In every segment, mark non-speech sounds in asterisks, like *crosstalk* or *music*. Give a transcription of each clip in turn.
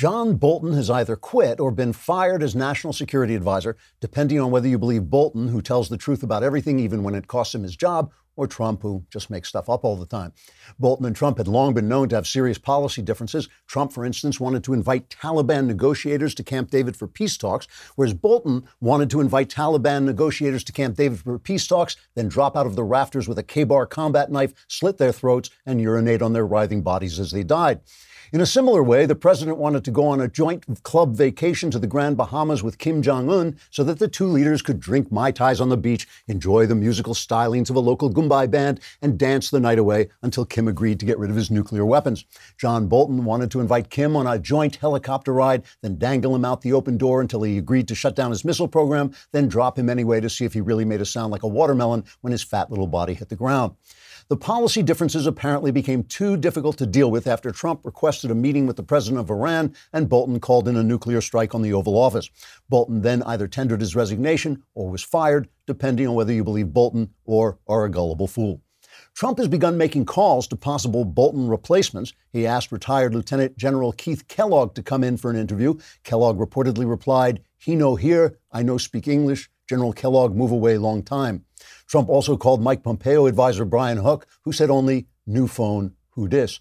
John Bolton has either quit or been fired as National Security Advisor, depending on whether you believe Bolton, who tells the truth about everything, even when it costs him his job, or Trump, who just makes stuff up all the time. Bolton and Trump had long been known to have serious policy differences. Trump, for instance, wanted to invite Taliban negotiators to Camp David for peace talks, whereas Bolton wanted to invite Taliban negotiators to Camp David for peace talks, then drop out of the rafters with a K-bar combat knife, slit their throats, and urinate on their writhing bodies as they died. In a similar way, the president wanted to go on a joint club vacation to the Grand Bahamas with Kim Jong un so that the two leaders could drink Mai Tais on the beach, enjoy the musical stylings of a local Goombay band, and dance the night away until Kim agreed to get rid of his nuclear weapons. John Bolton wanted to invite Kim on a joint helicopter ride, then dangle him out the open door until he agreed to shut down his missile program, then drop him anyway to see if he really made a sound like a watermelon when his fat little body hit the ground. The policy differences apparently became too difficult to deal with after Trump requested a meeting with the president of Iran and Bolton called in a nuclear strike on the Oval Office. Bolton then either tendered his resignation or was fired, depending on whether you believe Bolton or are a gullible fool. Trump has begun making calls to possible Bolton replacements. He asked retired Lieutenant General Keith Kellogg to come in for an interview. Kellogg reportedly replied, He no here, I no speak English. General Kellogg move away long time. Trump also called Mike Pompeo advisor Brian Hook, who said only new phone, who dis.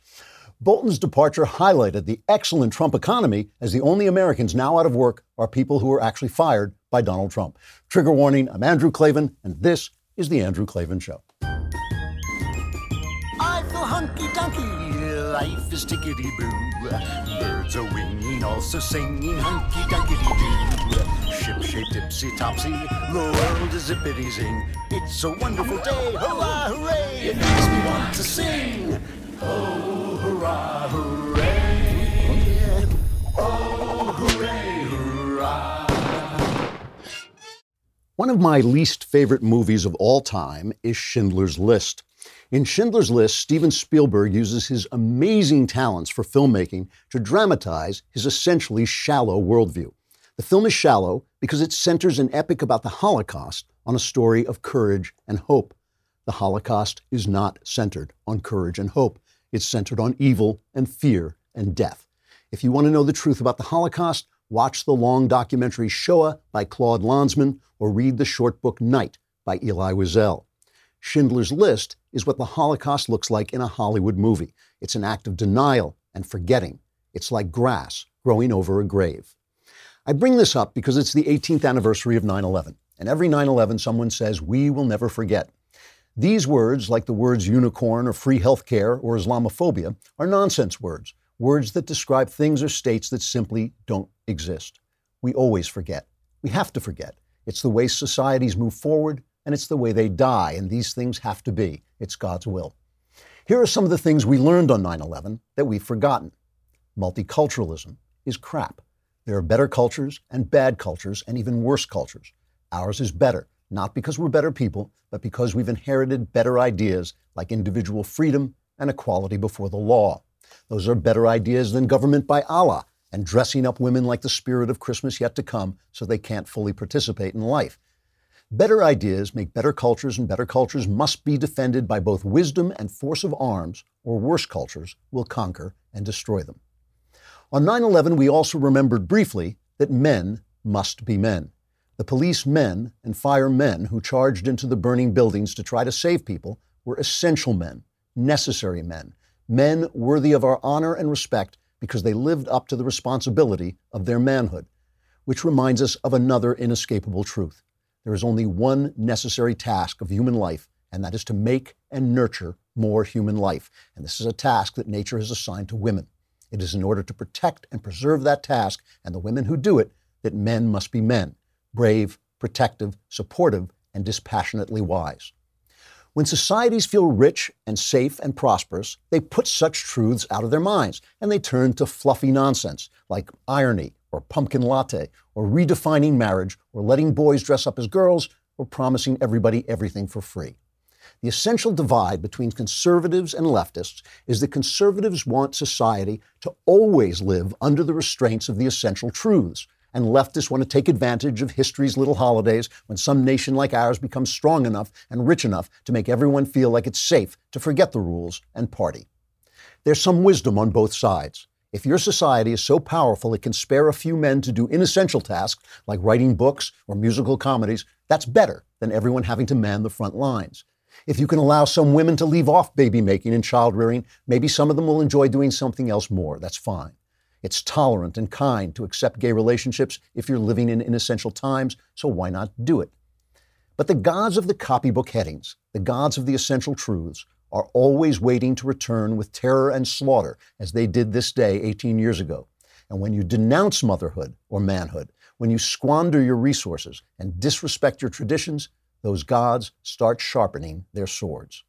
Bolton's departure highlighted the excellent Trump economy as the only Americans now out of work are people who were actually fired by Donald Trump. Trigger warning, I'm Andrew Klavan, and this is The Andrew Klavan Show. I feel hunky dunky, life is tickety boo. Birds are winging, also singing hunky dunky doo. Shaped tipsy topsy, the world is zippity zing. It's a wonderful day, hurrah, hooray! It makes me want to sing. Oh, hurrah, hooray! Oh, hooray, hurrah! One of my least favorite movies of all time is Schindler's List. In Schindler's List, Steven Spielberg uses his amazing talents for filmmaking to dramatize his essentially shallow worldview. The film is shallow because it centers an epic about the Holocaust on a story of courage and hope. The Holocaust is not centered on courage and hope. It's centered on evil and fear and death. If you want to know the truth about the Holocaust, watch the long documentary Shoah by Claude Lanzmann or read the short book Night by Elie Wiesel. Schindler's List is what the Holocaust looks like in a Hollywood movie. It's an act of denial and forgetting. It's like grass growing over a grave. I bring this up because it's the 18th anniversary of 9 11, and every 9 11 someone says, We will never forget. These words, like the words unicorn or free healthcare or Islamophobia, are nonsense words, words that describe things or states that simply don't exist. We always forget. We have to forget. It's the way societies move forward, and it's the way they die, and these things have to be. It's God's will. Here are some of the things we learned on 9 11 that we've forgotten. Multiculturalism is crap. There are better cultures and bad cultures and even worse cultures. Ours is better, not because we're better people, but because we've inherited better ideas like individual freedom and equality before the law. Those are better ideas than government by Allah and dressing up women like the spirit of Christmas yet to come so they can't fully participate in life. Better ideas make better cultures, and better cultures must be defended by both wisdom and force of arms, or worse cultures will conquer and destroy them. On 9 11, we also remembered briefly that men must be men. The police men and firemen who charged into the burning buildings to try to save people were essential men, necessary men, men worthy of our honor and respect because they lived up to the responsibility of their manhood, which reminds us of another inescapable truth. There is only one necessary task of human life, and that is to make and nurture more human life. And this is a task that nature has assigned to women. It is in order to protect and preserve that task and the women who do it that men must be men brave, protective, supportive, and dispassionately wise. When societies feel rich and safe and prosperous, they put such truths out of their minds and they turn to fluffy nonsense like irony or pumpkin latte or redefining marriage or letting boys dress up as girls or promising everybody everything for free. The essential divide between conservatives and leftists is that conservatives want society to always live under the restraints of the essential truths, and leftists want to take advantage of history's little holidays when some nation like ours becomes strong enough and rich enough to make everyone feel like it's safe to forget the rules and party. There's some wisdom on both sides. If your society is so powerful it can spare a few men to do inessential tasks like writing books or musical comedies, that's better than everyone having to man the front lines. If you can allow some women to leave off baby making and child rearing, maybe some of them will enjoy doing something else more. That's fine. It's tolerant and kind to accept gay relationships if you're living in inessential times, so why not do it? But the gods of the copybook headings, the gods of the essential truths, are always waiting to return with terror and slaughter, as they did this day 18 years ago. And when you denounce motherhood or manhood, when you squander your resources and disrespect your traditions, those gods start sharpening their swords.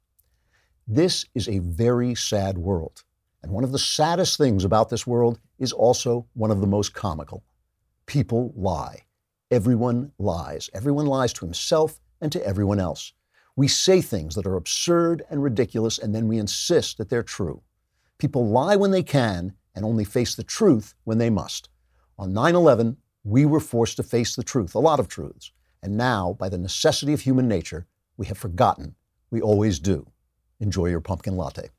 This is a very sad world. And one of the saddest things about this world is also one of the most comical. People lie. Everyone lies. Everyone lies to himself and to everyone else. We say things that are absurd and ridiculous, and then we insist that they're true. People lie when they can and only face the truth when they must. On 9 11, we were forced to face the truth, a lot of truths. And now, by the necessity of human nature, we have forgotten. We always do. Enjoy your pumpkin latte.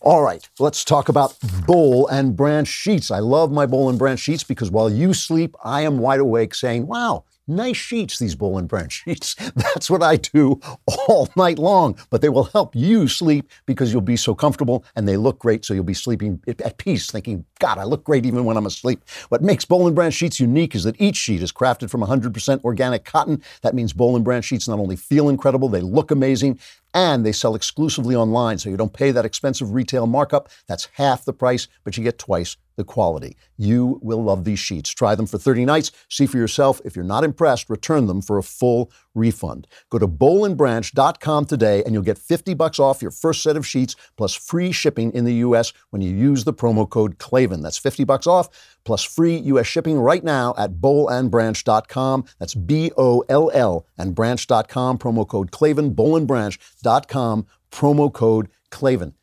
All right, let's talk about Boll and Branch sheets. I love my Boll and Branch sheets because while you sleep, I am wide awake saying, wow, Nice sheets, these Boll and Branch *laughs* sheets. That's what I do all night long, but they will help you sleep because you'll be so comfortable and they look great, so you'll be sleeping at peace, thinking, God, I look great even when I'm asleep. What makes Boll and Branch sheets unique is that each sheet is crafted from 100% organic cotton. That means Boll and Branch sheets not only feel incredible, they look amazing, and they sell exclusively online, so you don't pay that expensive retail markup. That's half the price, but you get twice the quality. You will love these sheets. Try them for 30 nights. See for yourself. If you're not impressed, return them for a full refund. Go to bollandbranch.com today and you'll get 50 bucks off your first set of sheets plus free shipping in the US when you use the promo code Klavan. That's 50 bucks off plus free US shipping right now at bollandbranch.com. That's B O L L and branch.com promo code Klavan bollandbranch.com promo code Klavan.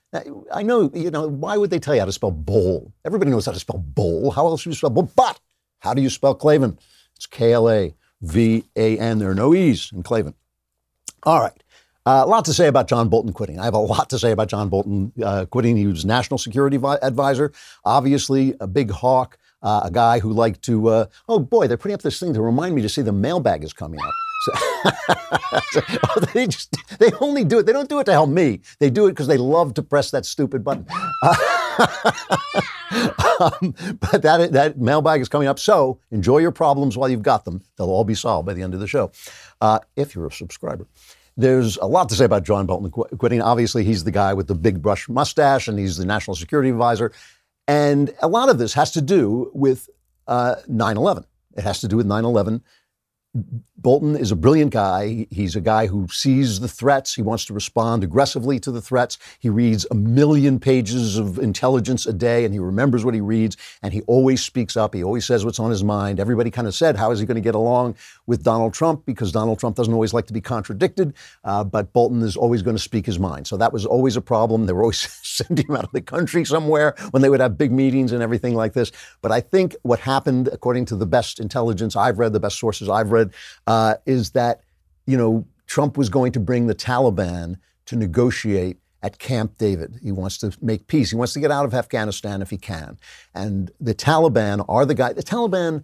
I know, you know, why would they tell you how to spell bowl? Everybody knows how to spell bowl. How else do you spell bowl? But how do you spell Klavan? It's K L A V A N. There are no E's in Klavan. All right. Uh, a lot to say about John Bolton quitting. I have a lot to say about John Bolton uh, quitting. He was national security vi- advisor, obviously a big hawk, uh, a guy who liked to, uh, oh boy, they're putting up this thing to remind me to see the mailbag is coming up. *laughs* So, oh, they just they only do it. They don't do it to help me. They do it because they love to press that stupid button. *laughs* um, but that that mailbag is coming up. So enjoy your problems while you've got them. They'll all be solved by the end of the show, uh, if you're a subscriber. There's a lot to say about John Bolton quitting. Obviously, he's the guy with the big brush mustache, and he's the national security advisor. And a lot of this has to do with uh, 9 11. It has to do with 9 11 Bolton is a brilliant guy. He's a guy who sees the threats. He wants to respond aggressively to the threats. He reads a million pages of intelligence a day and he remembers what he reads and he always speaks up. He always says what's on his mind. Everybody kind of said, How is he going to get along with Donald Trump? Because Donald Trump doesn't always like to be contradicted, uh, but Bolton is always going to speak his mind. So that was always a problem. They were always *laughs* sending him out of the country somewhere when they would have big meetings and everything like this. But I think what happened, according to the best intelligence I've read, the best sources I've read, uh, is that, you know, Trump was going to bring the Taliban to negotiate at Camp David. He wants to make peace. He wants to get out of Afghanistan if he can. And the Taliban are the guy, the Taliban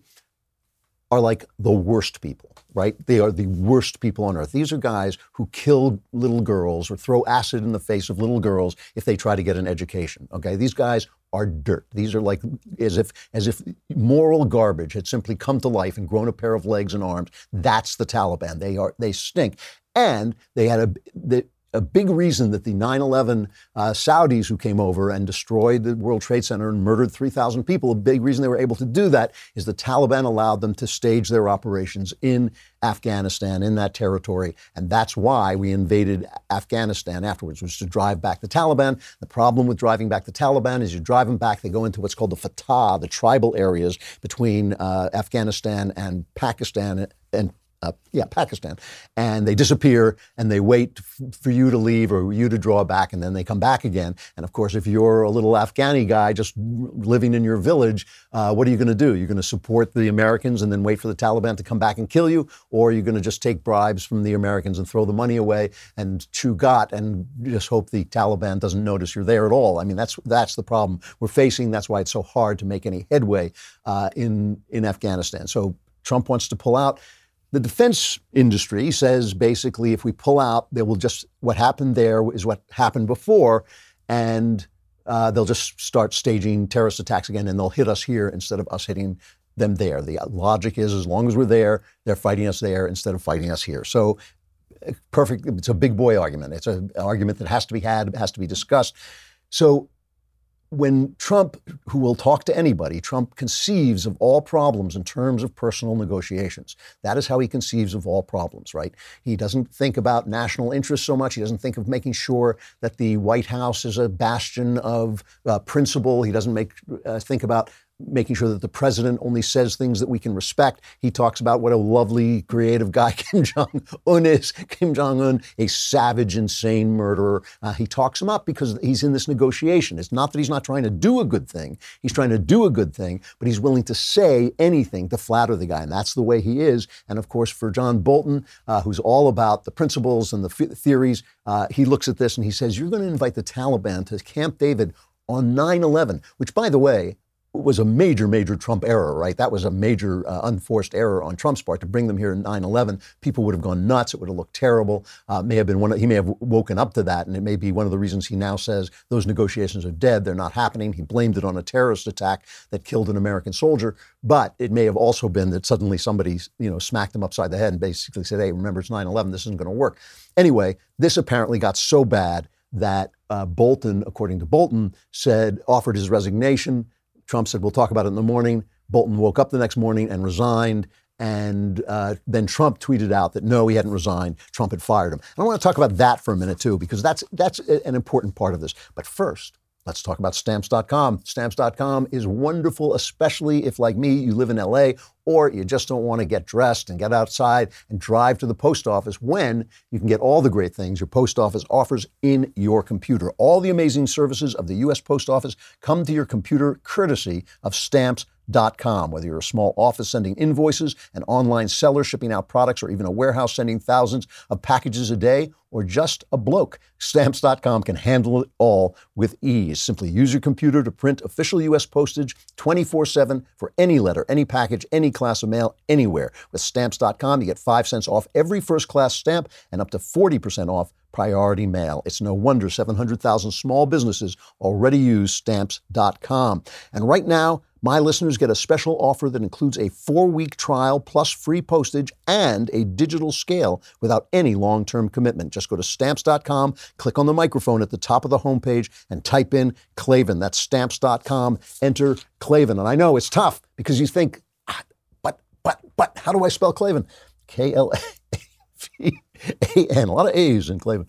are like the worst people, right? They are the worst people on earth. These are guys who kill little girls or throw acid in the face of little girls if they try to get an education. Okay, these guys are dirt. These are like as if as if moral garbage had simply come to life and grown a pair of legs and arms. That's the Taliban. They are they stink. And they had a a big reason that the 9 11 uh, Saudis who came over and destroyed the World Trade Center and murdered 3,000 people, a big reason they were able to do that is the Taliban allowed them to stage their operations in Afghanistan, in that territory. And that's why we invaded Afghanistan afterwards, was to drive back the Taliban. The problem with driving back the Taliban is you drive them back, they go into what's called the FATA, the tribal areas between uh, Afghanistan and Pakistan and uh, yeah, Pakistan, and they disappear and they wait f- for you to leave or you to draw back, and then they come back again. And of course, if you're a little Afghani guy just living in your village, uh, what are you going to do? You're going to support the Americans and then wait for the Taliban to come back and kill you, or you're going to just take bribes from the Americans and throw the money away and chew got and just hope the Taliban doesn't notice you're there at all. I mean, that's that's the problem we're facing. That's why it's so hard to make any headway uh, in in Afghanistan. So Trump wants to pull out. The defense industry says basically if we pull out, they will just, what happened there is what happened before, and uh, they'll just start staging terrorist attacks again and they'll hit us here instead of us hitting them there. The logic is as long as we're there, they're fighting us there instead of fighting us here. So, uh, perfect. It's a big boy argument. It's an argument that has to be had, has to be discussed. So, when Trump, who will talk to anybody, Trump conceives of all problems in terms of personal negotiations. That is how he conceives of all problems, right? He doesn't think about national interests so much. He doesn't think of making sure that the White House is a bastion of uh, principle. He doesn't make uh, think about making sure that the president only says things that we can respect. He talks about what a lovely, creative guy *laughs* Kim Jong Un is. Kim Jong Un, a savage, insane murderer. Uh, he talks him up because he's in this negotiation. It's not that he's not trying to do a good thing. He's trying to do a good thing, but he's willing to say anything to flatter the guy, and that's the way he is. And of course, for John Bolton, uh, who's all about the principles and the f- theories, uh, he looks at this and he says, "You're going to invite the Taliban to Camp David." On 9 11, which, by the way, was a major, major Trump error, right? That was a major uh, unforced error on Trump's part to bring them here in 9/11. People would have gone nuts. It would have looked terrible. Uh, may have been one. Of, he may have woken up to that, and it may be one of the reasons he now says those negotiations are dead. They're not happening. He blamed it on a terrorist attack that killed an American soldier. But it may have also been that suddenly somebody, you know, smacked him upside the head and basically said, "Hey, remember it's 9/11. This isn't going to work." Anyway, this apparently got so bad that uh, Bolton, according to Bolton, said offered his resignation. Trump said, We'll talk about it in the morning. Bolton woke up the next morning and resigned. And uh, then Trump tweeted out that no, he hadn't resigned. Trump had fired him. And I want to talk about that for a minute, too, because that's, that's an important part of this. But first, Let's talk about stamps.com. Stamps.com is wonderful, especially if, like me, you live in LA or you just don't want to get dressed and get outside and drive to the post office when you can get all the great things your post office offers in your computer. All the amazing services of the U.S. Post Office come to your computer courtesy of Stamps.com. Stamps.com. Whether you're a small office sending invoices, an online seller shipping out products, or even a warehouse sending thousands of packages a day, or just a bloke, Stamps.com can handle it all with ease. Simply use your computer to print official U.S. postage 24 7 for any letter, any package, any class of mail, anywhere. With Stamps.com, you get 5 cents off every first class stamp and up to 40% off priority mail. It's no wonder 700,000 small businesses already use Stamps.com. And right now, my listeners get a special offer that includes a four week trial plus free postage and a digital scale without any long term commitment. Just go to stamps.com, click on the microphone at the top of the homepage, and type in Klavan. That's stamps.com, enter Klavan. And I know it's tough because you think, ah, but, but, but, how do I spell Klavan? K L A V A N. A lot of A's in Klavan.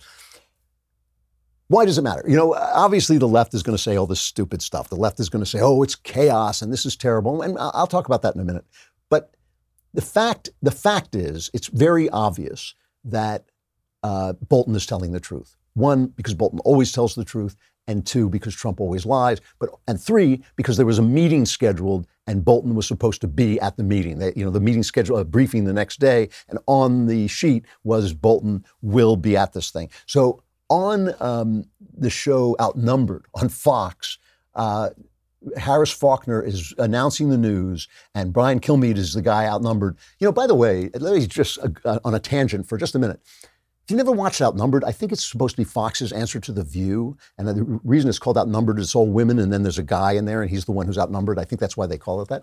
Why does it matter? You know, obviously the left is going to say all this stupid stuff. The left is going to say, "Oh, it's chaos and this is terrible." And I'll talk about that in a minute. But the fact, the fact is, it's very obvious that uh, Bolton is telling the truth. One, because Bolton always tells the truth, and two, because Trump always lies. But and three, because there was a meeting scheduled and Bolton was supposed to be at the meeting. They, you know, the meeting schedule, a briefing the next day, and on the sheet was Bolton will be at this thing. So on um, the show Outnumbered on Fox, uh, Harris Faulkner is announcing the news, and Brian Kilmeade is the guy outnumbered. You know, by the way, let me just uh, on a tangent for just a minute. If you never watched Outnumbered, I think it's supposed to be Fox's answer to The View. And the reason it's called Outnumbered is all women, and then there's a guy in there, and he's the one who's outnumbered. I think that's why they call it that.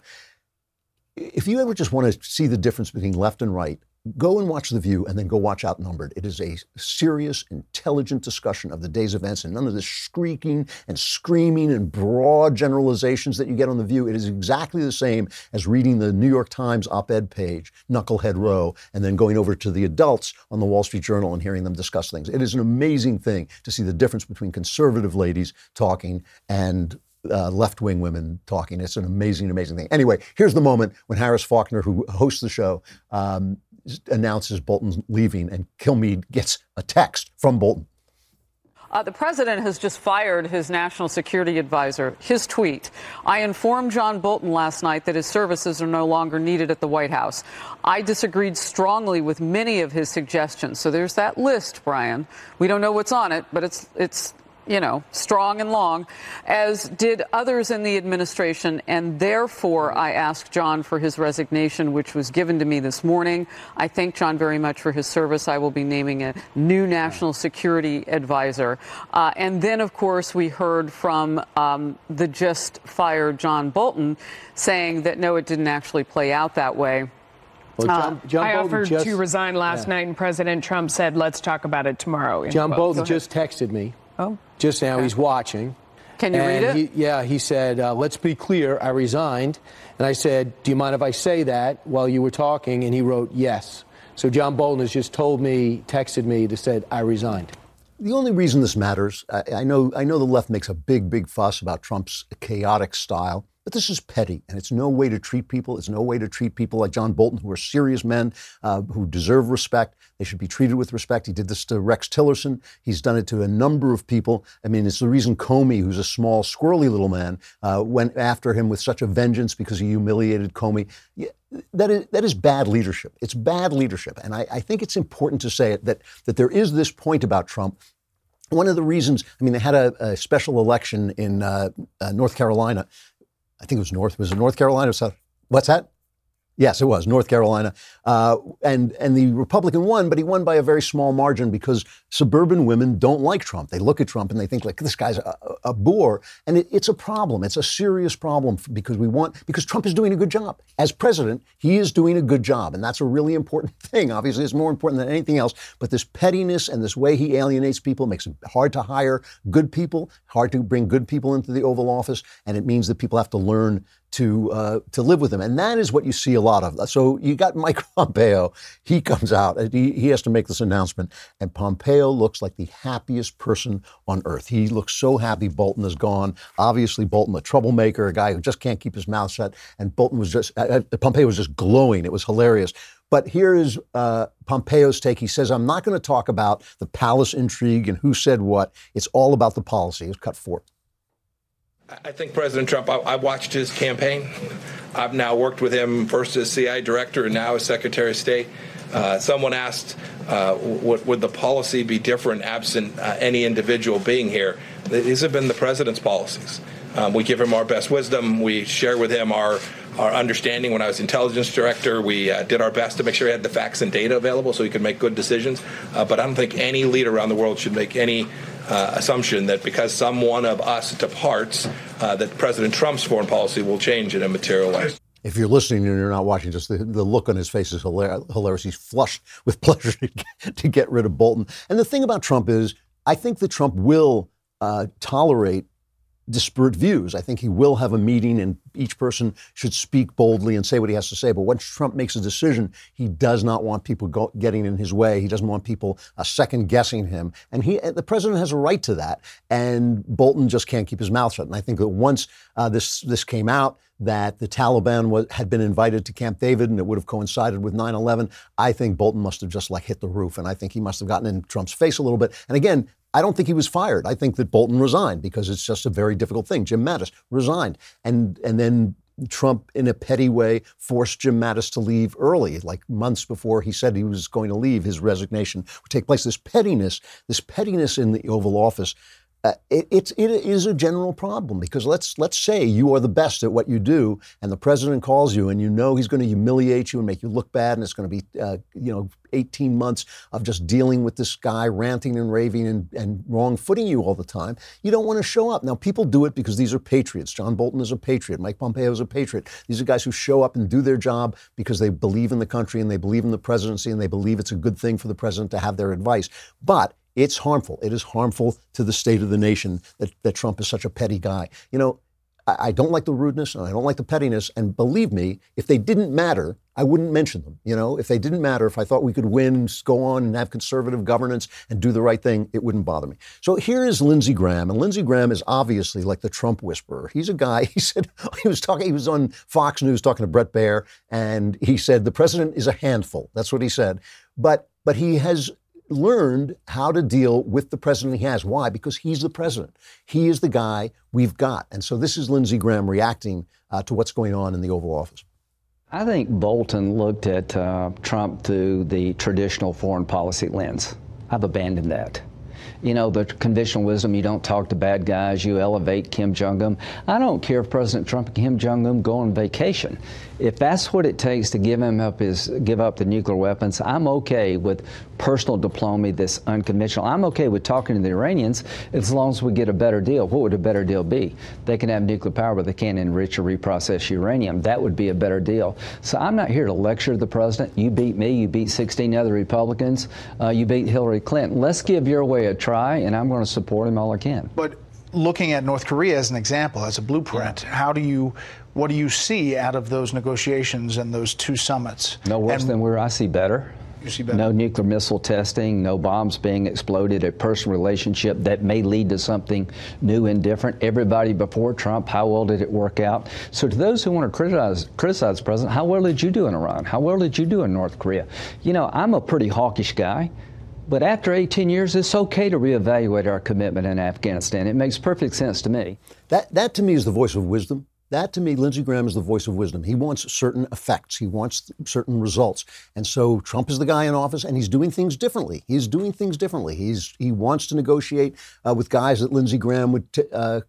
If you ever just want to see the difference between left and right, go and watch The View and then go watch Outnumbered. It is a serious, intelligent discussion of the day's events and none of this shrieking and screaming and broad generalizations that you get on The View. It is exactly the same as reading the New York Times op ed page, Knucklehead Row, and then going over to the adults on the Wall Street Journal and hearing them discuss things. It is an amazing thing to see the difference between conservative ladies talking and uh, left wing women talking. It's an amazing, amazing thing. Anyway, here's the moment when Harris Faulkner, who hosts the show, um, announces Bolton's leaving, and Kilmeade gets a text from Bolton. Uh, the president has just fired his national security advisor. His tweet I informed John Bolton last night that his services are no longer needed at the White House. I disagreed strongly with many of his suggestions. So there's that list, Brian. We don't know what's on it, but it's, it's you know, strong and long, as did others in the administration. And therefore, I asked John for his resignation, which was given to me this morning. I thank John very much for his service. I will be naming a new national security advisor. Uh, and then, of course, we heard from um, the just fired John Bolton saying that no, it didn't actually play out that way. Well, John, uh, I Bolton offered just, to resign last yeah. night, and President Trump said, let's talk about it tomorrow. John Bolton just texted me. Oh. Just now, okay. he's watching. Can you and read it? He, yeah, he said, uh, let's be clear, I resigned. And I said, do you mind if I say that while you were talking? And he wrote, yes. So John Bolton has just told me, texted me to said, I resigned. The only reason this matters, I, I, know, I know the left makes a big, big fuss about Trump's chaotic style. But this is petty, and it's no way to treat people. It's no way to treat people like John Bolton, who are serious men uh, who deserve respect. They should be treated with respect. He did this to Rex Tillerson. He's done it to a number of people. I mean, it's the reason Comey, who's a small, squirrely little man, uh, went after him with such a vengeance because he humiliated Comey. That is that is bad leadership. It's bad leadership, and I, I think it's important to say it, that that there is this point about Trump one of the reasons, I mean, they had a, a special election in uh, uh, North Carolina I think it was North. Was it North Carolina or South? What's that? Yes, it was North Carolina, uh, and and the Republican won, but he won by a very small margin because suburban women don't like Trump. They look at Trump and they think like this guy's a, a bore, and it, it's a problem. It's a serious problem because we want because Trump is doing a good job as president. He is doing a good job, and that's a really important *laughs* thing. Obviously, it's more important than anything else. But this pettiness and this way he alienates people makes it hard to hire good people, hard to bring good people into the Oval Office, and it means that people have to learn to uh, to live with him, and that is what you see a lot of. So you got *laughs* Mike Pompeo. He comes out. He, he has to make this announcement, and Pompeo looks like the happiest person on earth. He looks so happy. Bolton is gone. Obviously, Bolton, a troublemaker, a guy who just can't keep his mouth shut, and Bolton was just uh, uh Pompeo was just glowing. It was hilarious. But here is uh, Pompeo's take. He says, I'm not going to talk about the palace intrigue and who said what. It's all about the policy. It's cut four. I think President Trump, I, I, watched his campaign. I've now worked with him first as CIA director and now as Secretary of State. Uh, someone asked, uh, would, would, the policy be different absent uh, any individual being here? These have been the president's policies. Um, we give him our best wisdom. We share with him our our understanding. When I was intelligence director, we uh, did our best to make sure he had the facts and data available so he could make good decisions. Uh, but I don't think any leader around the world should make any uh, assumption that because some one of us departs, uh, that President Trump's foreign policy will change in a material way. If you're listening and you're not watching, just the, the look on his face is hilarious. He's flushed with *laughs* pleasure to get, to get rid of Bolton. And the thing about Trump is, I think that Trump will uh, tolerate disparate views. I think he will have a meeting and each person should speak boldly and say what he has to say. But once Trump makes a decision, he does not want people go, getting in his way. He doesn't want people uh, second guessing him. And he, the president has a right to that. And Bolton just can't keep his mouth shut. And I think that once uh, this, this came out, that the Taliban was, had been invited to Camp David and it would have coincided with 9 11. I think Bolton must have just like hit the roof. And I think he must have gotten in Trump's face a little bit. And again, I don't think he was fired. I think that Bolton resigned because it's just a very difficult thing. Jim Mattis resigned. And, and then Trump, in a petty way, forced Jim Mattis to leave early, like months before he said he was going to leave. His resignation would take place. This pettiness, this pettiness in the Oval Office uh, it, it's, it is a general problem because let's, let's say you are the best at what you do and the president calls you and you know he's going to humiliate you and make you look bad and it's going to be, uh, you know, 18 months of just dealing with this guy ranting and raving and, and wrong footing you all the time. You don't want to show up. Now, people do it because these are patriots. John Bolton is a patriot. Mike Pompeo is a patriot. These are guys who show up and do their job because they believe in the country and they believe in the presidency and they believe it's a good thing for the president to have their advice. But it's harmful. It is harmful to the state of the nation that, that Trump is such a petty guy. You know, I, I don't like the rudeness and I don't like the pettiness. And believe me, if they didn't matter, I wouldn't mention them. You know, if they didn't matter, if I thought we could win, go on and have conservative governance and do the right thing, it wouldn't bother me. So here is Lindsey Graham, and Lindsey Graham is obviously like the Trump whisperer. He's a guy. *laughs* He said *laughs* he was talking. He was on Fox News talking to Bret Baier, and he said the president is a handful. That's what he said. But but he has learned how to deal with the president he has. Why? Because he's the president. He is the guy we've got. And so this is Lindsey Graham reacting uh, to what's going on in the Oval Office. I think Bolton looked at uh, Trump through the traditional foreign policy lens. I've abandoned that you know, the conventional wisdom, you don't talk to bad guys, you elevate Kim Jong un. I don't care if President Trump and Kim Jong un go on vacation. If that's what it takes to give him up his give up the nuclear weapons, I'm okay with personal diplomacy that's unconventional. I'm okay with talking to the Iranians as long as we get a better deal. What would a better deal be? They can have nuclear power, but they can't enrich or reprocess uranium. That would be a better deal. So I'm not here to lecture the president. You beat me. You beat 16 other Republicans. Uh, you beat Hillary Clinton. Let's give your way a try, and I'm going to support him all I can. But looking at North Korea as an example, as a blueprint, yeah. how do you what do you see out of those negotiations and those two summits? No worse and, than where I see better. You see better. No nuclear missile testing, no bombs being exploded, a personal relationship that may lead to something new and different. Everybody before Trump, how well did it work out? So to those who want to criticize criticize the president, how well did you do in Iran? How well did you do in North Korea? You know, I'm a pretty hawkish guy. But after 18 years, it's okay to reevaluate our commitment in Afghanistan. It makes perfect sense to me. That, that to me is the voice of wisdom. That to me, Lindsey Graham is the voice of wisdom. He wants certain effects. He wants certain results. And so Trump is the guy in office, and he's doing things differently. He's doing things differently. He's he wants to negotiate uh, with guys that Lindsey Graham would t- uh,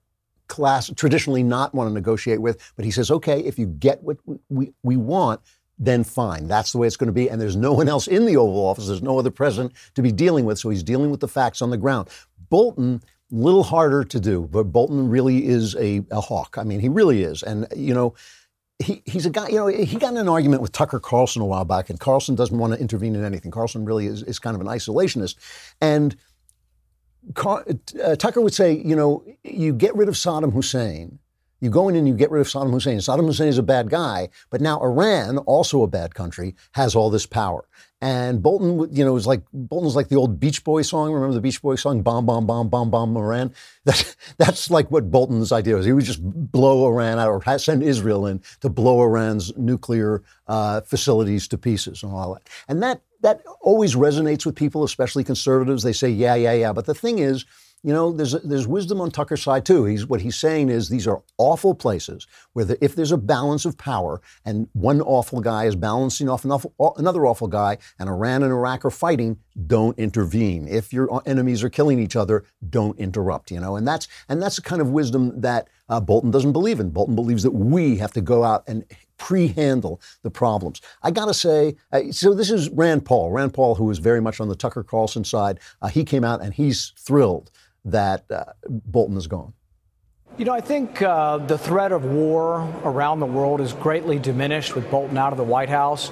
class traditionally not want to negotiate with. But he says, okay, if you get what we, we want, then fine. That's the way it's going to be. And there's no one else in the Oval Office. There's no other president to be dealing with. So he's dealing with the facts on the ground. Bolton, little harder to do, but Bolton really is a, a hawk. I mean, he really is. And, you know, he, he's a guy, you know, he got in an argument with Tucker Carlson a while back, and Carlson doesn't want to intervene in anything. Carlson really is, is kind of an isolationist. And Car, uh, Tucker would say, you know, you get rid of Saddam Hussein, you go in and you get rid of Saddam Hussein. Saddam Hussein is a bad guy, but now Iran, also a bad country, has all this power. And Bolton, you know, was like Bolton's like the old Beach Boy song. Remember the Beach Boy song, "Bomb, bomb, bomb, bomb, bomb, Iran." *laughs* That, that's like what Bolton's idea was. He would just blow Iran out or send Israel in to blow Iran's nuclear uh, facilities to pieces and all that. And that that always resonates with people, especially conservatives. They say, "Yeah, yeah, yeah." But the thing is you know, there's there's wisdom on Tucker's side too. He's what he's saying is these are awful places where the, if there's a balance of power and one awful guy is balancing off another awful guy, and Iran and Iraq are fighting, don't intervene. If your enemies are killing each other, don't interrupt. You know, and that's and that's the kind of wisdom that uh, Bolton doesn't believe in. Bolton believes that we have to go out and pre-handle the problems. I got to say, uh, so this is Rand Paul. Rand Paul, who is very much on the Tucker Carlson side, uh, he came out and he's thrilled that uh, Bolton is gone? You know, I think uh, the threat of war around the world is greatly diminished with Bolton out of the White House.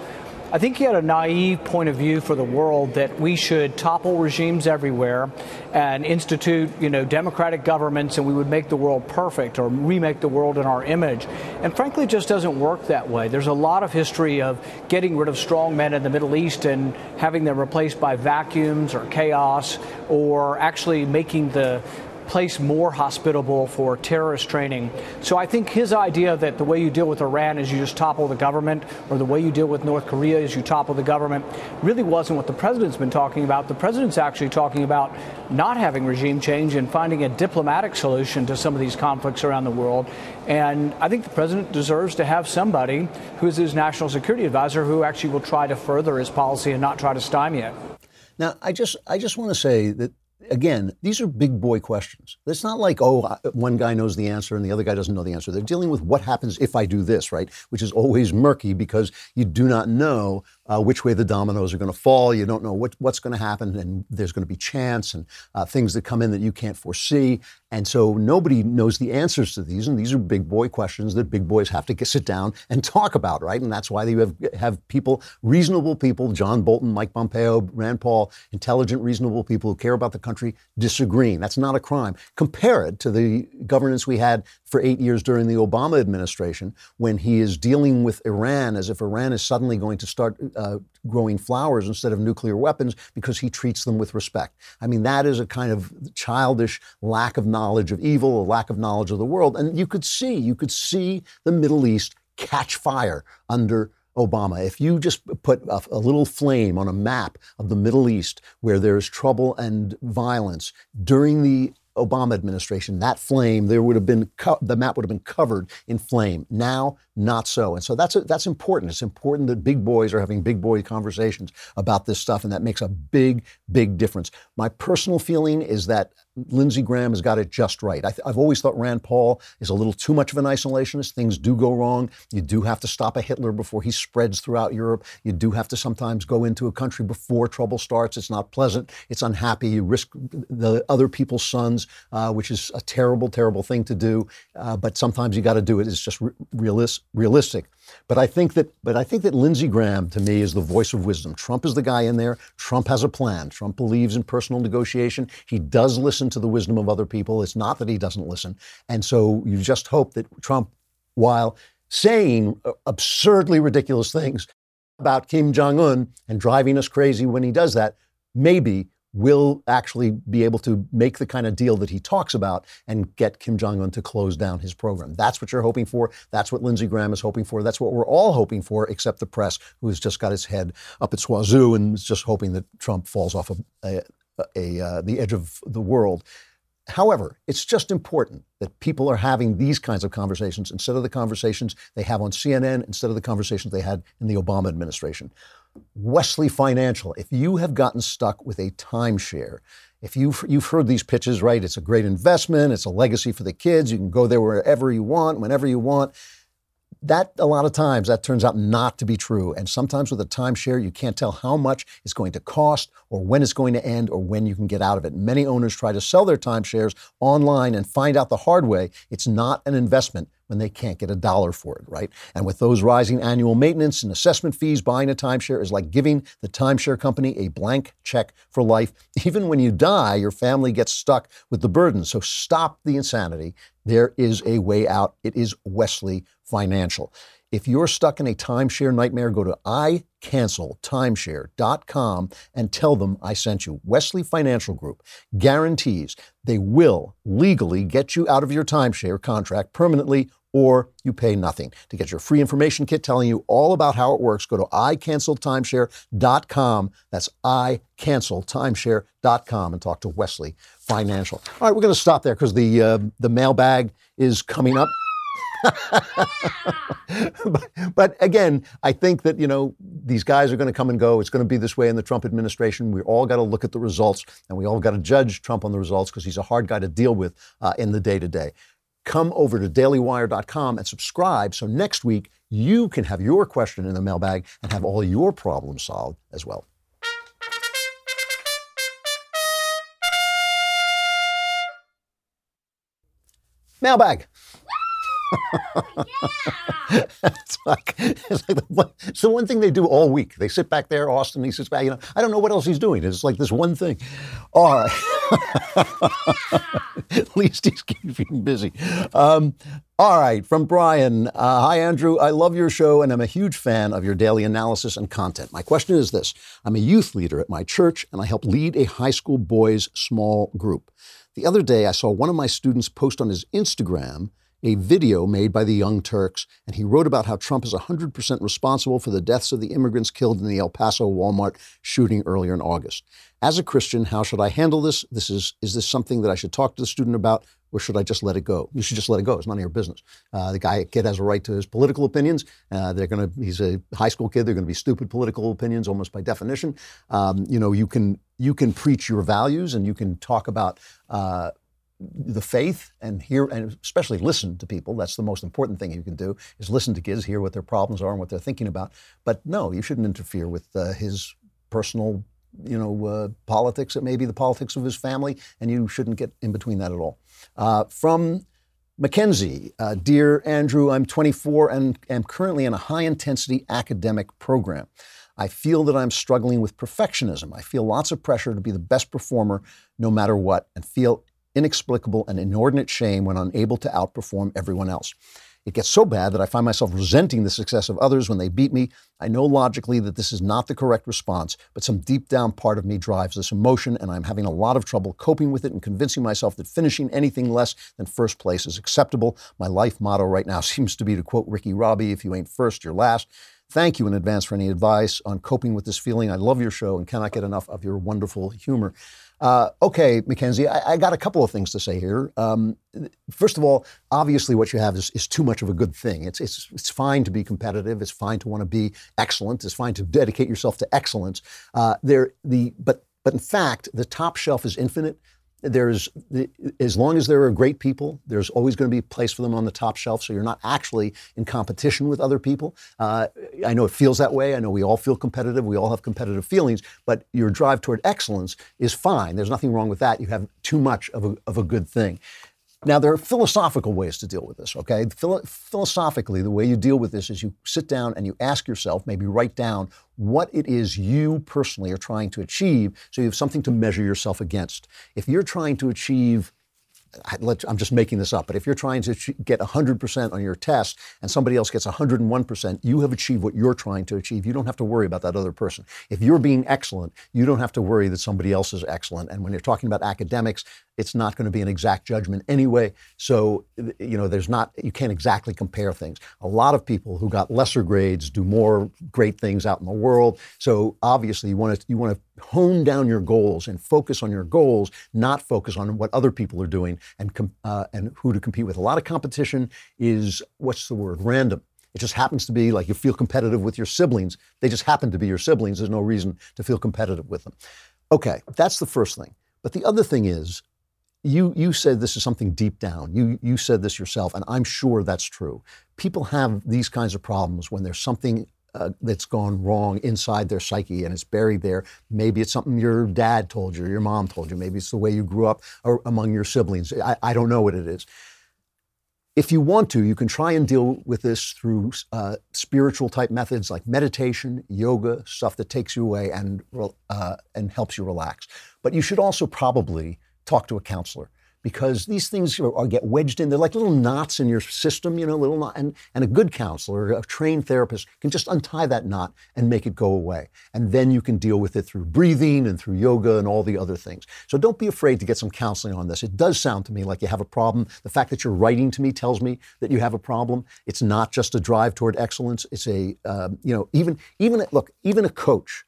I think he had a naive point of view for the world that we should topple regimes everywhere and institute, you know, democratic governments and we would make the world perfect or remake the world in our image. And frankly, it just doesn't work that way. There's a lot of history of getting rid of strong men in the Middle East and having them replaced by vacuums or chaos or actually making the place more hospitable for terrorist training. So I think his idea that the way you deal with Iran is you just topple the government, or the way you deal with North Korea is you topple the government, really wasn't what the president's been talking about. The president's actually talking about not having regime change and finding a diplomatic solution to some of these conflicts around the world. And I think the president deserves to have somebody who is his national security advisor who actually will try to further his policy and not try to stymie it. Now, I just I just want to say that again, these are big boy questions. It's not like, oh, one guy knows the answer and the other guy doesn't know the answer. They're dealing with what happens if I do this, right? Which is always murky because you do not know uh, which way the dominoes are going to fall. You don't know what, what's going to happen, and there's going to be chance and uh, things that come in that you can't foresee. And so nobody knows the answers to these, and these are big boy questions that big boys have to get, sit down and talk about, right? And that's why you have have people, reasonable people, John Bolton, Mike Pompeo, Rand Paul, intelligent, reasonable people who care about the country country disagreeing. That's not a crime. Compare it to the governance we had for eight years during the Obama administration when he is dealing with Iran as if Iran is suddenly going to start uh, growing flowers instead of nuclear weapons because he treats them with respect. I mean, that is a kind of childish lack of knowledge of evil, a lack of knowledge of the world. And you could see, you could see the Middle East catch fire under Obama. If you just put a, a, little flame on a map of the Middle East where there's trouble and violence during the Obama administration, that flame, there would have been co- the map would have been covered in flame. Now, not so. And so that's a, that's important. It's important that big boys are having big boy conversations about this stuff, and that makes a big, big difference. My personal feeling is that Lindsey Graham has got it just right. I have always thought Rand Paul is a little too much of an isolationist. Things do go wrong. You do have to stop a Hitler before he spreads throughout Europe. You do have to sometimes go into a country before trouble starts. It's not pleasant. It's unhappy. You risk the other people's sons, uh, which is a terrible, terrible thing to do. Uh, but sometimes you got to do it. It's just re- realistic. But I think that, but I think that Lindsey Graham, to me, is the voice of wisdom. Trump is the guy in there. Trump has a plan. Trump believes in personal negotiation. He does listen to the wisdom of other people. It's not that he doesn't listen. And so you just hope that Trump, while saying uh, absurdly ridiculous things about Kim Jong Un and driving us crazy when he does that, maybe will actually be able to make the kind of deal that he talks about and get Kim Jong un to close down his program. That's what you're hoping for. That's what Lindsey Graham is hoping for. That's what we're all hoping for, except the press, who's just got its head up its wazoo and is just hoping that Trump falls off a, a, a uh, the edge of the world. However, it's just important that people are having these kinds of conversations instead of the conversations they have on CNN, instead of the conversations they had in the Obama administration. Wesley Financial, if you have gotten stuck with a timeshare, if you've, you've heard these pitches, right? It's a great investment, it's a legacy for the kids, you can go there wherever you want, whenever you want that a lot of times that turns out not to be true. And sometimes with a timeshare, you can't tell how much it's going to cost or when it's going to end or when you can get out of it. Many owners try to sell their timeshares online and find out the hard way it's not an investment when they can't get a dollar for it, right? And with those rising annual maintenance and assessment fees, buying a timeshare is like giving the timeshare company a blank check for life. *laughs* Even when you die, your family gets stuck with the burden. So stop the insanity. There is a way out. It is Wesley Financial. If you're stuck in a timeshare nightmare, go to icanceltimeshare.com and tell them I sent you. Wesley Financial Group guarantees they will legally get you out of your timeshare contract permanently or you pay nothing. To get your free information kit telling you all about how it works, go to icanceltimeshare.com. That's icanceltimeshare.com and talk to Wesley Financial. All right, we're going to stop there because the, uh, the mailbag is coming up. *laughs* but, but, again, I think that you know these guys are going to come and go. It's going to be this way in the Trump administration. We all got to look at the results, and we all got to judge Trump on the results because he's a hard guy to deal with uh, in the day to day. Come over to dailywire.com and subscribe so next week you can have your question in the mailbag and have all your problems solved as well. Mailbag *laughs* it's like, it's like the, it's the one thing they do all week. They sit back there, Austin, he sits back, you know, I don't know what else he's doing. It's like this one thing. All right. *laughs* At least he's keeping busy. Um, all right, from Brian. Uh, Hi, Andrew. I love your show and I'm a huge fan of your daily analysis and content. My question is this I'm a youth leader at my church and I help lead a high school boys' small group. The other day, I saw one of my students post on his Instagram a video made by the Young Turks, and he wrote about how Trump is 100% responsible for the deaths of the immigrants killed in the El Paso Walmart shooting earlier in August. As a Christian, how should I handle this? This is is this something that I should talk to the student about, or should I just let it go? You should just let it go. It's none of your business. Uh, the guy kid has a right to his political opinions. Uh, they're to. He's a high school kid. They're going to be stupid political opinions almost by definition. Um, you know, you can you can preach your values and you can talk about. Uh, the faith and hear and especially listen to people that's the most important thing you can do is listen to kids hear what their problems are and what they're thinking about but no you shouldn't interfere with uh, his personal you know uh, politics it may be the politics of his family and you shouldn't get in between that at all uh, from Mackenzie, uh, dear Andrew, I'm 24 and am currently in a high intensity academic program. I feel that I'm struggling with perfectionism. I feel lots of pressure to be the best performer no matter what, and feel inexplicable and inordinate shame when unable to outperform everyone else. It gets so bad that I find myself resenting the success of others when they beat me. I know logically that this is not the correct response, but some deep down part of me drives this emotion, and I'm having a lot of trouble coping with it and convincing myself that finishing anything less than first place is acceptable. My life motto right now *laughs* seems to be to quote Ricky Bobby if you ain't first, you're last. Thank you in advance for any advice on coping with this feeling. I love your show and cannot get enough of your wonderful humor. Uh, okay, Mackenzie, I, I, got a couple of things to say here. Um, first of all, obviously, what you have is, is, too much of a good thing. It's, it's, it's fine to be competitive. It's fine to want to be excellent. It's fine to dedicate yourself to excellence. Uh, there, the, but, but in fact, the top shelf is infinite there's as long as there are great people, there's always going to be a place for them on the top shelf. So you're not actually in competition with other people. Uh, I know it feels that way. I know we all feel competitive. We all have competitive feelings. But your drive toward excellence is fine. There's nothing wrong with that. You have too much of a, of a good thing. Now, there are philosophical ways to deal with this, okay? Philo- philosophically, the way you deal with this is you sit down and you ask yourself, maybe write down what it is you personally are trying to achieve so you have something to measure yourself against. If you're trying to achieve I'm just making this up, but if you're trying to get 100% on your test and somebody else gets 101%, you have achieved what you're trying to achieve. You don't have to worry about that other person. If you're being excellent, you don't have to worry that somebody else is excellent. And when you're talking about academics, it's not going to be an exact judgment anyway. So, you know, there's not, you can't exactly compare things. A lot of people who got lesser grades do more great things out in the world. So obviously you want to, you want to hone down your goals and focus on your goals, not focus on what other people are doing and, uh, and who to compete with. A lot of competition is, what's the word, random. It just happens to be like you feel competitive with your siblings. They just happen to be your siblings. There's no reason to feel competitive with them. Okay, that's the first thing. But the other thing is, you, you said this is something deep down. You, you said this yourself, and I'm sure that's true. People have these kinds of problems when there's something uh, that's gone wrong inside their psyche and it's buried there. Maybe it's something your dad told you, your mom told you. Maybe it's the way you grew up or among your siblings. I, I don't know what it is. If you want to, you can try and deal with this through uh, spiritual type methods like meditation, yoga, stuff that takes you away and uh, and helps you relax. But you should also probably talk to a counselor because these things are, are, get wedged in. They're like little knots in your system, you know, little knot. And, and a good counselor, a trained therapist can just untie that knot and make it go away. And then you can deal with it through breathing and through yoga and all the other things. So don't be afraid to get some counseling on this. It does sound to me like you have a problem. The fact that you're writing to me tells me that you have a problem. It's not just a drive toward excellence. It's a, uh, you know, even, even, look, even a coach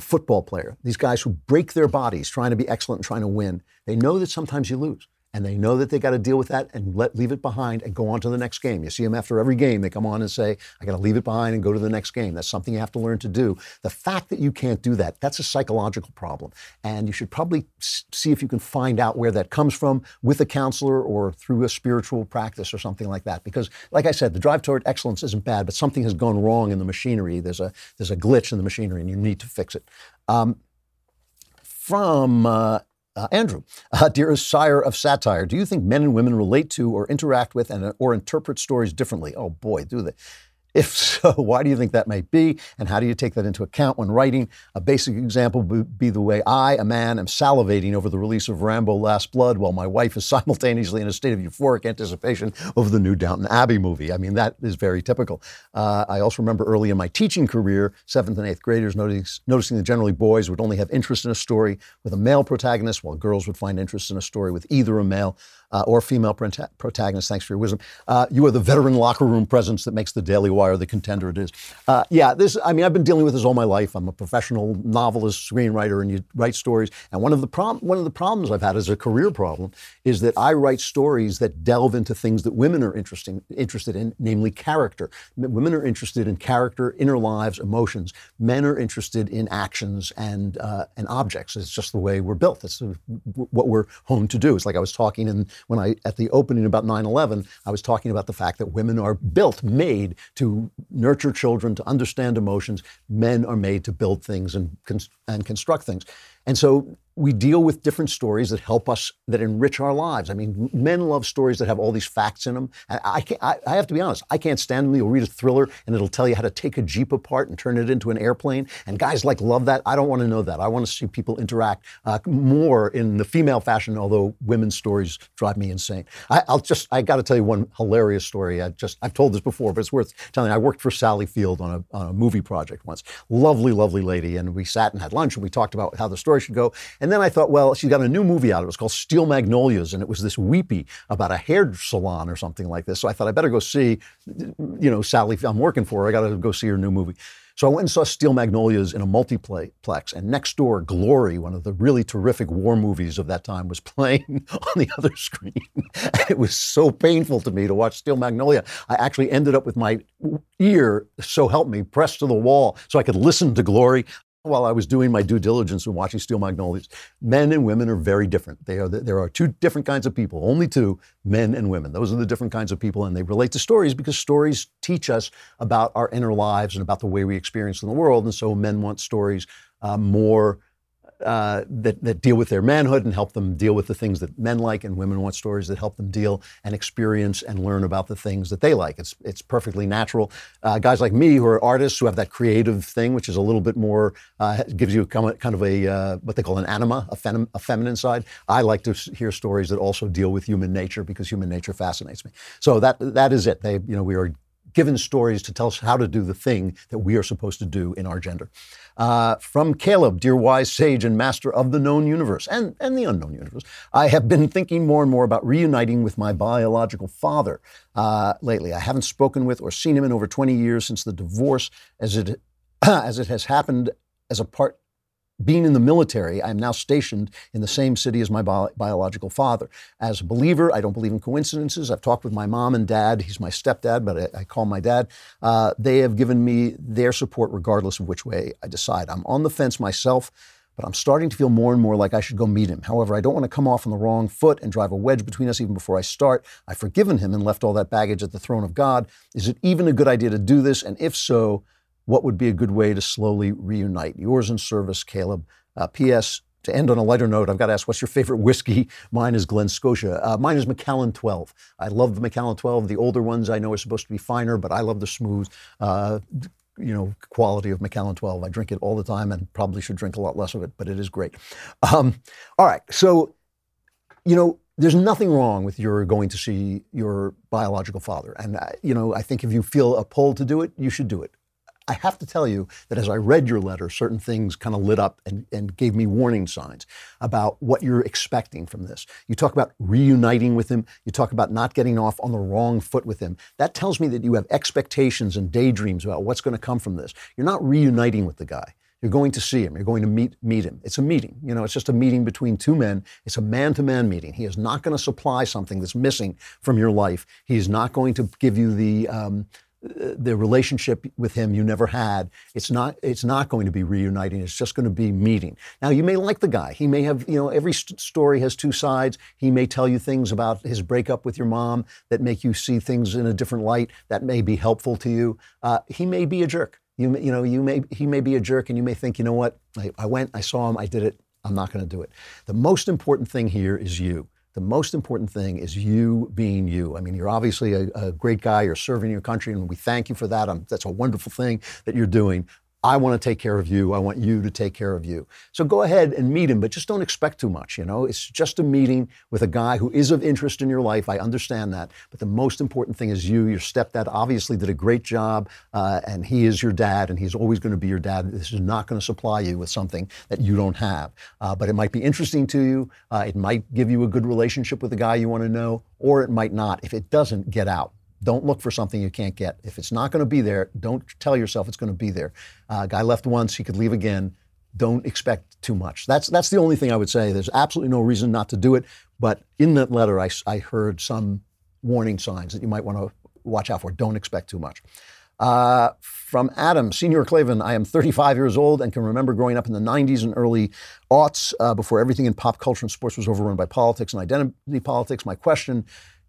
football player, these guys who break their bodies trying to be excellent and trying to win, they know that sometimes you lose and they know that they got to deal with that and let leave it behind and go on to the next game. You see them after every game; they come on and say, "I got to leave it behind and go to the next game." That's something you have to learn to do. The fact that you can't do that, that's a psychological problem, and you should probably see if you can find out where that comes from with a counselor or through a spiritual practice or something like that. Because, like I said, the drive toward excellence isn't bad, but something has gone wrong in the machinery. There's a there's a glitch in the machinery, and you need to fix it. Um, from uh, uh, Andrew, *laughs* uh, dearest sire of satire, do you think men and women relate to or interact with and or interpret stories differently? Oh boy, do they! If so, *laughs* why do you think that might be? And how do you take that into account when writing? A basic example would be the way I, a man, am salivating over the release of Rambo Last Blood while my wife is *laughs* simultaneously in a state of euphoric anticipation over the new Downton Abbey movie. I mean, that is very typical. Uh, I also remember early in my teaching career, seventh and eighth graders noticing, noticing that generally boys would only have interest in a story with a male protagonist, while girls would find interest in a story with either a male uh, or female prota- protagonist. Thanks for your wisdom. Uh, you are the veteran locker room presence that makes the Daily Wire the contender it is. Uh, yeah, this. I mean, I've been dealing with this all my life. I'm a professional novelist, screenwriter, and you write stories. And one of the prom- one of the problems I've had as a career problem is that I write stories that delve into things that women are interesting interested in, namely character. Women are interested in character, inner lives, emotions. Men are interested in actions and uh, and objects. It's just the way we're built. It's what we're honed to do. It's like I was talking in when I, at the opening about 9 11, I was talking about the fact that women are built, made to nurture children, to understand emotions. Men are made to build things and, and construct things. And so we deal with different stories that help us, that enrich our lives. I mean, men love stories that have all these facts in them. I, can't, I, I have to be honest, I can't stand them. You'll read a thriller and it'll tell you how to take a Jeep apart and turn it into an airplane. And guys like love that. I don't want to know that. I want to see people interact uh, more in the female fashion, although women's stories drive me insane. I, will just, I got to tell you one hilarious story. I just, I've told this before, but it's worth telling. I worked for Sally Field on a, on a movie project once. Lovely, lovely lady. And we sat and had lunch and we talked about how the story should go. Then I thought, well, she's got a new movie out. It was called Steel Magnolias, and it was this weepy about a hair salon or something like this. So I thought I better go see, you know, Sally. I'm working for her. I got to go see her new movie. So I went and saw Steel Magnolias in a multiplex, and next door, Glory, one of the really terrific war movies of that time, was *laughs* playing on the other screen. *laughs* it was so painful to me to watch Steel Magnolia. I actually ended up with my ear, so help me, pressed to the wall so I could listen to Glory while I was doing my due diligence and watching Steel Magnolias, men and women are very different. They are there are two different kinds of people, only two, men and women. Those are the different kinds of people, and they relate to stories because stories teach us about our inner lives and about the way we experience in the world. And so men want stories uh, more uh, that, that deal with their manhood and help them deal with the things that men like, and women want stories that help them deal and experience and learn about the things that they like. It's, it's perfectly natural. Uh, guys like me who are artists who have that creative thing, which is a little bit more, uh, gives you kind of a, uh, what they call an anima, a, fem- a feminine side. I like to hear stories that also deal with human nature because human nature fascinates me. So that, that is it. They, you know, we are given stories to tell us how to do the thing that we are supposed to do in our gender. Uh, from Caleb, dear wise sage and master of the known universe and, and the unknown universe, I have been thinking more and more about reuniting with my biological father uh, lately. I haven't spoken with or seen him in over 20 years since the divorce, as it, *clears throat* as it has happened as a part being in the military, I'm now stationed in the same city as my bi- biological father. As a believer, I don't believe in coincidences. I've talked with my mom and dad. He's my stepdad, but I, I call my dad. Uh, they have given me their support regardless of which way I decide. I'm on the fence myself, but I'm starting to feel more and more like I should go meet him. However, I don't want to come off on the wrong foot and drive a wedge between us even before I start. I've forgiven him and left all that baggage at the throne of God. Is it even a good idea to do this? And if so, what would be a good way to slowly reunite? Yours in service, Caleb. Uh, P.S. To end on a lighter note, I've got to ask, what's your favorite whiskey? *laughs* Mine is Glen Scotia. Uh, mine is Macallan 12. I love the Macallan 12. The older ones I know are supposed to be finer, but I love the smooth, uh, you know, quality of Macallan 12. I drink it all the time and probably should drink a lot less of it, but it is great. Um, all right, so, you know, there's nothing wrong with your going to see your biological father. And, uh, you know, I think if you feel a pull to do it, you should do it. I have to tell you that as I read your letter, certain things kind of lit up and, and gave me warning signs about what you're expecting from this. You talk about reuniting with him, you talk about not getting off on the wrong foot with him. That tells me that you have expectations and daydreams about what's going to come from this. You're not reuniting with the guy. You're going to see him. You're going to meet meet him. It's a meeting. You know, it's just a meeting between two men. It's a man-to-man meeting. He is not going to supply something that's missing from your life. He's not going to give you the um, the relationship with him you never had it's not it's not going to be reuniting it's just going to be meeting. Now you may like the guy. He may have you know every st- story has two sides. He may tell you things about his breakup with your mom that make you see things in a different light that may be helpful to you. Uh, he may be a jerk. You, you know you may he may be a jerk and you may think you know what? I, I went i saw him i did it. I'm not going to do it. The most important thing here is you the most important thing is you being you. I mean, you're obviously a, a great guy. You're serving your country, and we thank you for that. Um, that's a wonderful thing that you're doing. I want to take care of you. I want you to take care of you. So go ahead and meet him, but just don't expect too much. You know, it's just a meeting with a guy who is of interest in your life. I understand that. But the most important thing is you. Your stepdad obviously did a great job, uh, and he is your dad, and he's always going to be your dad. This is not going to supply you with something that you don't have. Uh, but it might be interesting to you. Uh, it might give you a good relationship with the guy you want to know, or it might not. If it doesn't, get out. Don't look for something you can't get. If it's not going to be there, don't tell yourself it's going to be there. Uh, guy left once, he could leave again. Don't expect too much. That's that's the only thing I would say. There's absolutely no reason not to do it. But in that letter, I, I heard some warning signs that you might want to watch out for. Don't expect too much. Uh, from Adam, Senior Klavan, I am 35 years old and can remember growing up in the 90s and early aughts uh, before everything in pop culture and sports was overrun by politics and identity politics. My question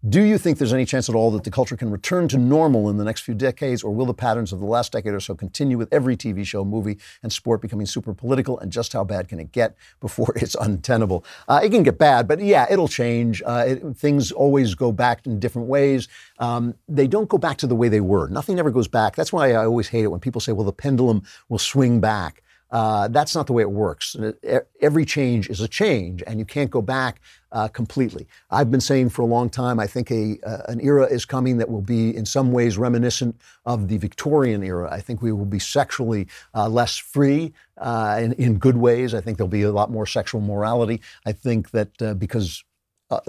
Do you think there's any chance at all that the culture can return to normal in the next few decades, or will the patterns of the last decade or so continue with every TV show, movie, and sport becoming super political? And just how bad can it get *laughs* before it's untenable? Uh, it can get bad, but yeah, it'll change. Uh, it, things always go back in different ways. Um, they don't go back to the way they were. Nothing ever goes back. That's why I always hate it when people say, well, the pendulum will swing back. Uh, that's not the way it works. Every change is a change, and you can't go back uh, completely. I've been saying for a long time, I think a, uh, an era is coming that will be in some ways reminiscent of the Victorian era. I think we will be sexually uh, less free uh, in, in, good ways. I think there'll be a lot more sexual morality. I think that uh, because uh,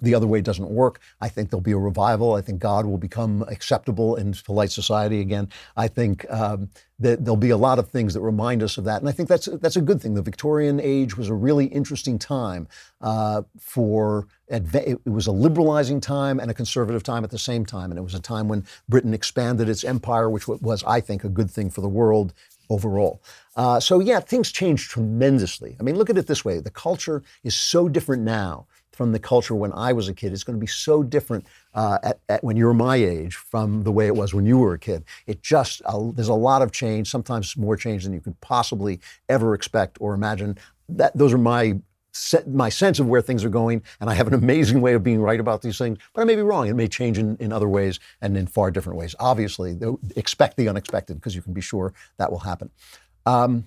the other way doesn't work. I think there'll be a revival. I think God will become acceptable in polite society again. I think um, that there'll be a lot of things that remind us of that, and I think that's that's a good thing. The Victorian age was a really interesting time uh, for. It was a liberalizing time and a conservative time at the same time, and it was a time when Britain expanded its empire, which was, I think, a good thing for the world overall. Uh, so yeah, things changed tremendously. I mean, look at it this way: the culture is so different now from the culture when I was a kid. It's going to be so different uh, at, at, when you're my age from the way it was when you were a kid. It just uh, there's a lot of change, sometimes more change than you could possibly ever expect or imagine. That those are my my sense of where things are going, and I have an amazing way of being right about these things, but I may be wrong. It may change in, in other ways and in far different ways. Obviously, expect the unexpected because you can be sure that will happen. Um,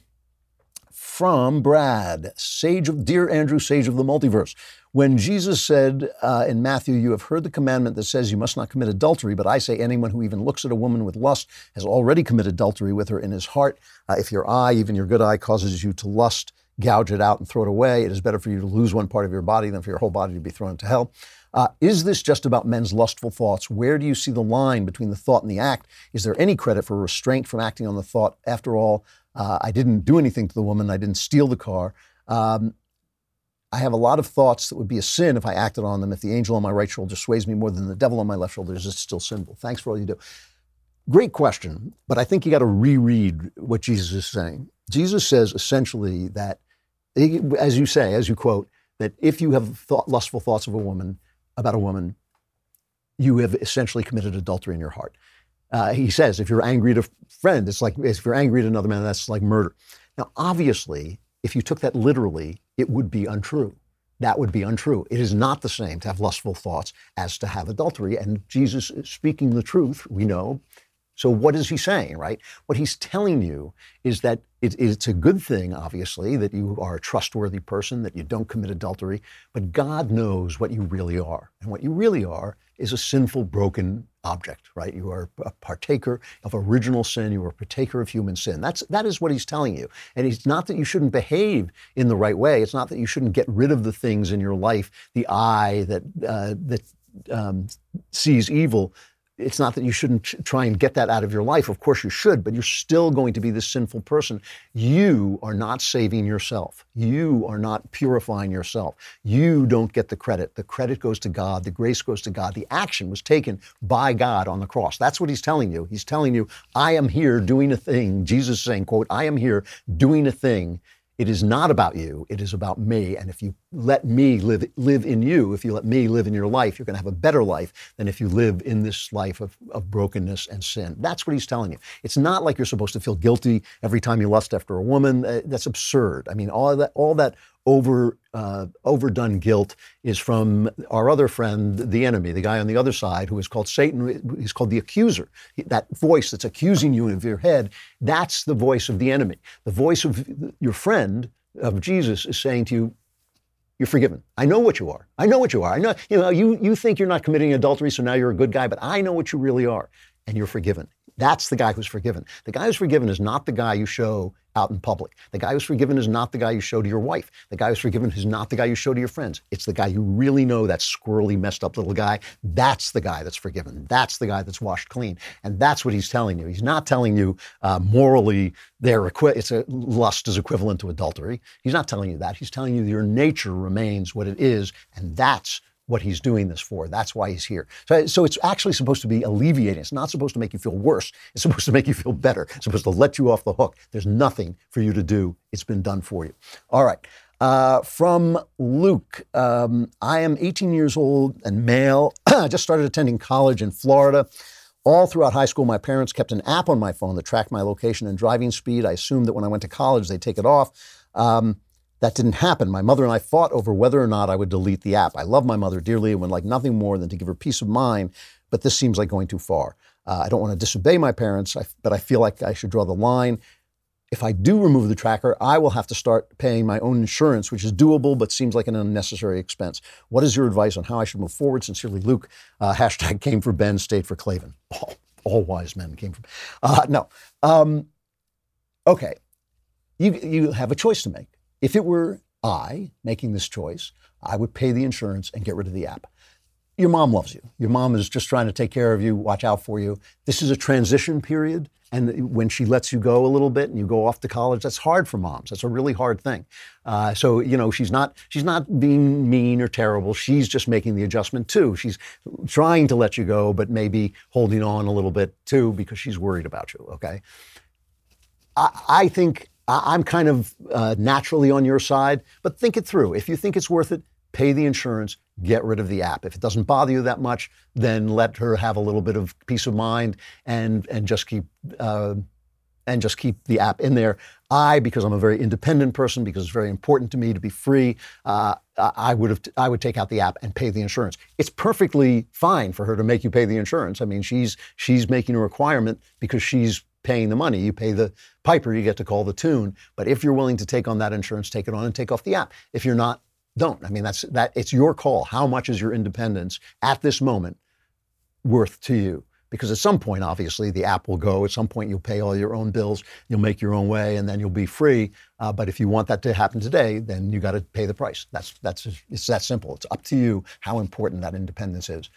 from Brad, sage of dear Andrew, sage of the multiverse. When Jesus said uh, in Matthew, You have heard the commandment that says you must not commit adultery, but I say anyone who even looks at a woman with lust has already committed adultery with her in his heart. Uh, if your eye, even your good eye, causes you to lust, gouge it out and throw it away. It is better for you to lose one part of your body than for your whole body to be thrown into hell. Uh, is this just about men's lustful thoughts? Where do you see the line between the thought and the act? Is there any credit for restraint from acting on the thought? After all, uh, I didn't do anything to the woman. I didn't steal the car. Um, I have a lot of thoughts that would be a sin if I acted on them. If the angel on my right shoulder sways me more than the devil on my left shoulder, is it still sinful? Thanks for all you do. Great question, but I think you got to reread what Jesus is saying. Jesus says essentially that, as you say, as you quote, that if you have thought, lustful thoughts of a woman, about a woman, you have essentially committed adultery in your heart. Uh, he says, if you're angry at a friend, it's like, if you're angry at another man, that's like murder. Now, obviously, if you took that literally, it would be untrue. That would be untrue. It is not the same to have lustful thoughts as to have adultery. And Jesus is speaking the truth, we know. So, what is he saying, right? What he's telling you is that it, it's a good thing, obviously, that you are a trustworthy person, that you don't commit adultery, but God knows what you really are. And what you really are is a sinful, broken object, right? You are a partaker of original sin. You are a partaker of human sin. That's, that is what he's telling you. And it's not that you shouldn't behave in the right way. It's not that you shouldn't get rid of the things in your life, the eye that, uh, that um, sees evil it's not that you shouldn't try and get that out of your life. Of course you should, but you're still going to be this sinful person. You are not saving yourself. You are not purifying yourself. You don't get the credit. The credit goes to God. The grace goes to God. The action was taken by God on the cross. That's what he's telling you. He's telling you, I am here doing a thing. Jesus is saying, quote, I am here doing a thing it is not about you, it is about me. And if you let me live, live in you, if you let me live in your life, you're going to have a better life than if you live in this life of, of brokenness and sin. That's what he's telling you. It's not like you're supposed to feel guilty every time you lust after a woman. Uh, that's absurd. I mean, all that, all that over uh, overdone guilt is from our other friend, the enemy, the guy on the other side who is called Satan. He's called the accuser. That voice that's accusing you of your head, that's the voice of the enemy. The voice of your friend, of Jesus, is saying to you, you're forgiven. I know what you are. I know what you are. I know, you know, you, you think you're not committing adultery, so now you're a good guy, but I know what you really are, and you're forgiven. That's the guy who's forgiven. The guy who's forgiven is not the guy you show out in public. The guy who's forgiven is not the guy you show to your wife. The guy who's forgiven is not the guy you show to your friends. It's the guy you really know, that squirrely, messed up little guy. That's the guy that's forgiven. That's the guy that's washed clean. And that's what he's telling you. He's not telling you uh, morally they're equi- it's a, lust is equivalent to adultery. He's not telling you that. He's telling you your nature remains what it is, and that's what he's doing this for. That's why he's here. So, so it's actually supposed to be alleviating. It's not supposed to make you feel worse. It's supposed to make you feel better. It's supposed to let you off the hook. There's nothing for you to do. It's been done for you. All right. Uh, from Luke, um, I am 18 years old and male. *clears throat* I just started attending college in Florida. All throughout high school, my parents kept an app on my phone that tracked my location and driving speed. I assumed that when I went to college, they'd take it off. Um, that didn't happen. My mother and I fought over whether or not I would delete the app. I love my mother dearly and would like nothing more than to give her peace of mind, but this seems like going too far. Uh, I don't want to disobey my parents, but I feel like I should draw the line. If I do remove the tracker, I will have to start paying my own insurance, which is doable but seems like an unnecessary expense. What is your advice on how I should move forward? Sincerely, Luke. Uh, *laughs* hashtag came for Ben, stayed for Klavan. All, all wise men came from. Uh, no. Um, okay. You, you have a choice to make. If it were I making this choice, I would pay the insurance and get rid of the app your mom loves you. Your mom is just trying to take care of you, watch out for you. This is a transition period. And when she lets you go a little bit and you go off to college, that's hard for moms. That's a really hard thing. Uh, so you know she's not she's not being mean or terrible. She's just making the adjustment too. She's trying to let you go, but maybe holding on a little bit too because she's worried about you. Okay. I, I think I'm kind of uh, naturally on your side, but think it through. If you think it's worth it, pay the insurance, get rid of the app. If it doesn't bother you that much, then let her have a little bit of peace of mind and and just keep uh, and just keep the app in there. I, because I'm a very independent person, because it's very important to me to be free, uh, I would have I would take out the app and pay the insurance. It's perfectly fine for her to make you pay the insurance. I mean, she's she's making a requirement because she's paying the money. You pay the piper, you get to call the tune. But if you're willing to take on that insurance, take it on and take off the app. If you're not, don't. I mean, that's that. It's your call. How much is your independence at this moment worth to you? Because at some point, obviously, the app will go. At some point, you'll pay all your own bills. You'll make your own way, and then you'll be free. Uh, but if you want that to happen today, then you got to pay the price. That's that's it's that simple. It's up to you how important that independence is.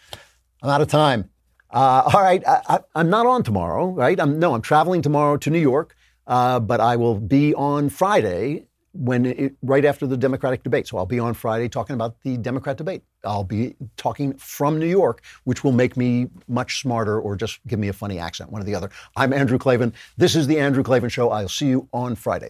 I'm out of time. Uh, all right, I, am not on tomorrow. Right? I'm no. I'm traveling tomorrow to New York, uh, but I will be on Friday when it, right after the Democratic debate. So I'll be on Friday talking about the Democrat debate. I'll be talking from New York, which will make me much smarter or just give me a funny accent, one or the other. I'm Andrew Klavan. This is the Andrew Klavan Show. I'll see you on Friday.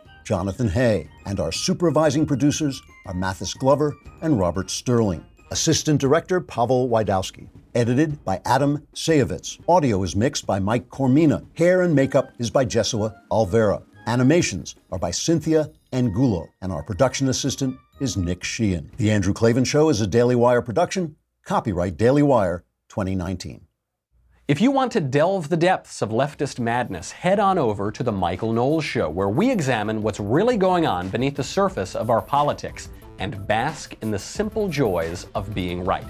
Jonathan Hay, and our supervising producers are Mathis Glover and Robert Sterling. Assistant Director Pavel Wydowski. Edited by Adam Sayevitz. Audio is mixed by Mike Cormina. Hair and makeup is by Jesua Alvera. Animations are by Cynthia Angulo. And our production assistant is Nick Sheehan. The Andrew Klavan Show is a Daily Wire production. Copyright Daily Wire 2019. If you want to delve the depths of leftist madness, head on over to The Michael Knowles Show, where we examine what's really going on beneath the surface of our politics and bask in the simple joys of being right.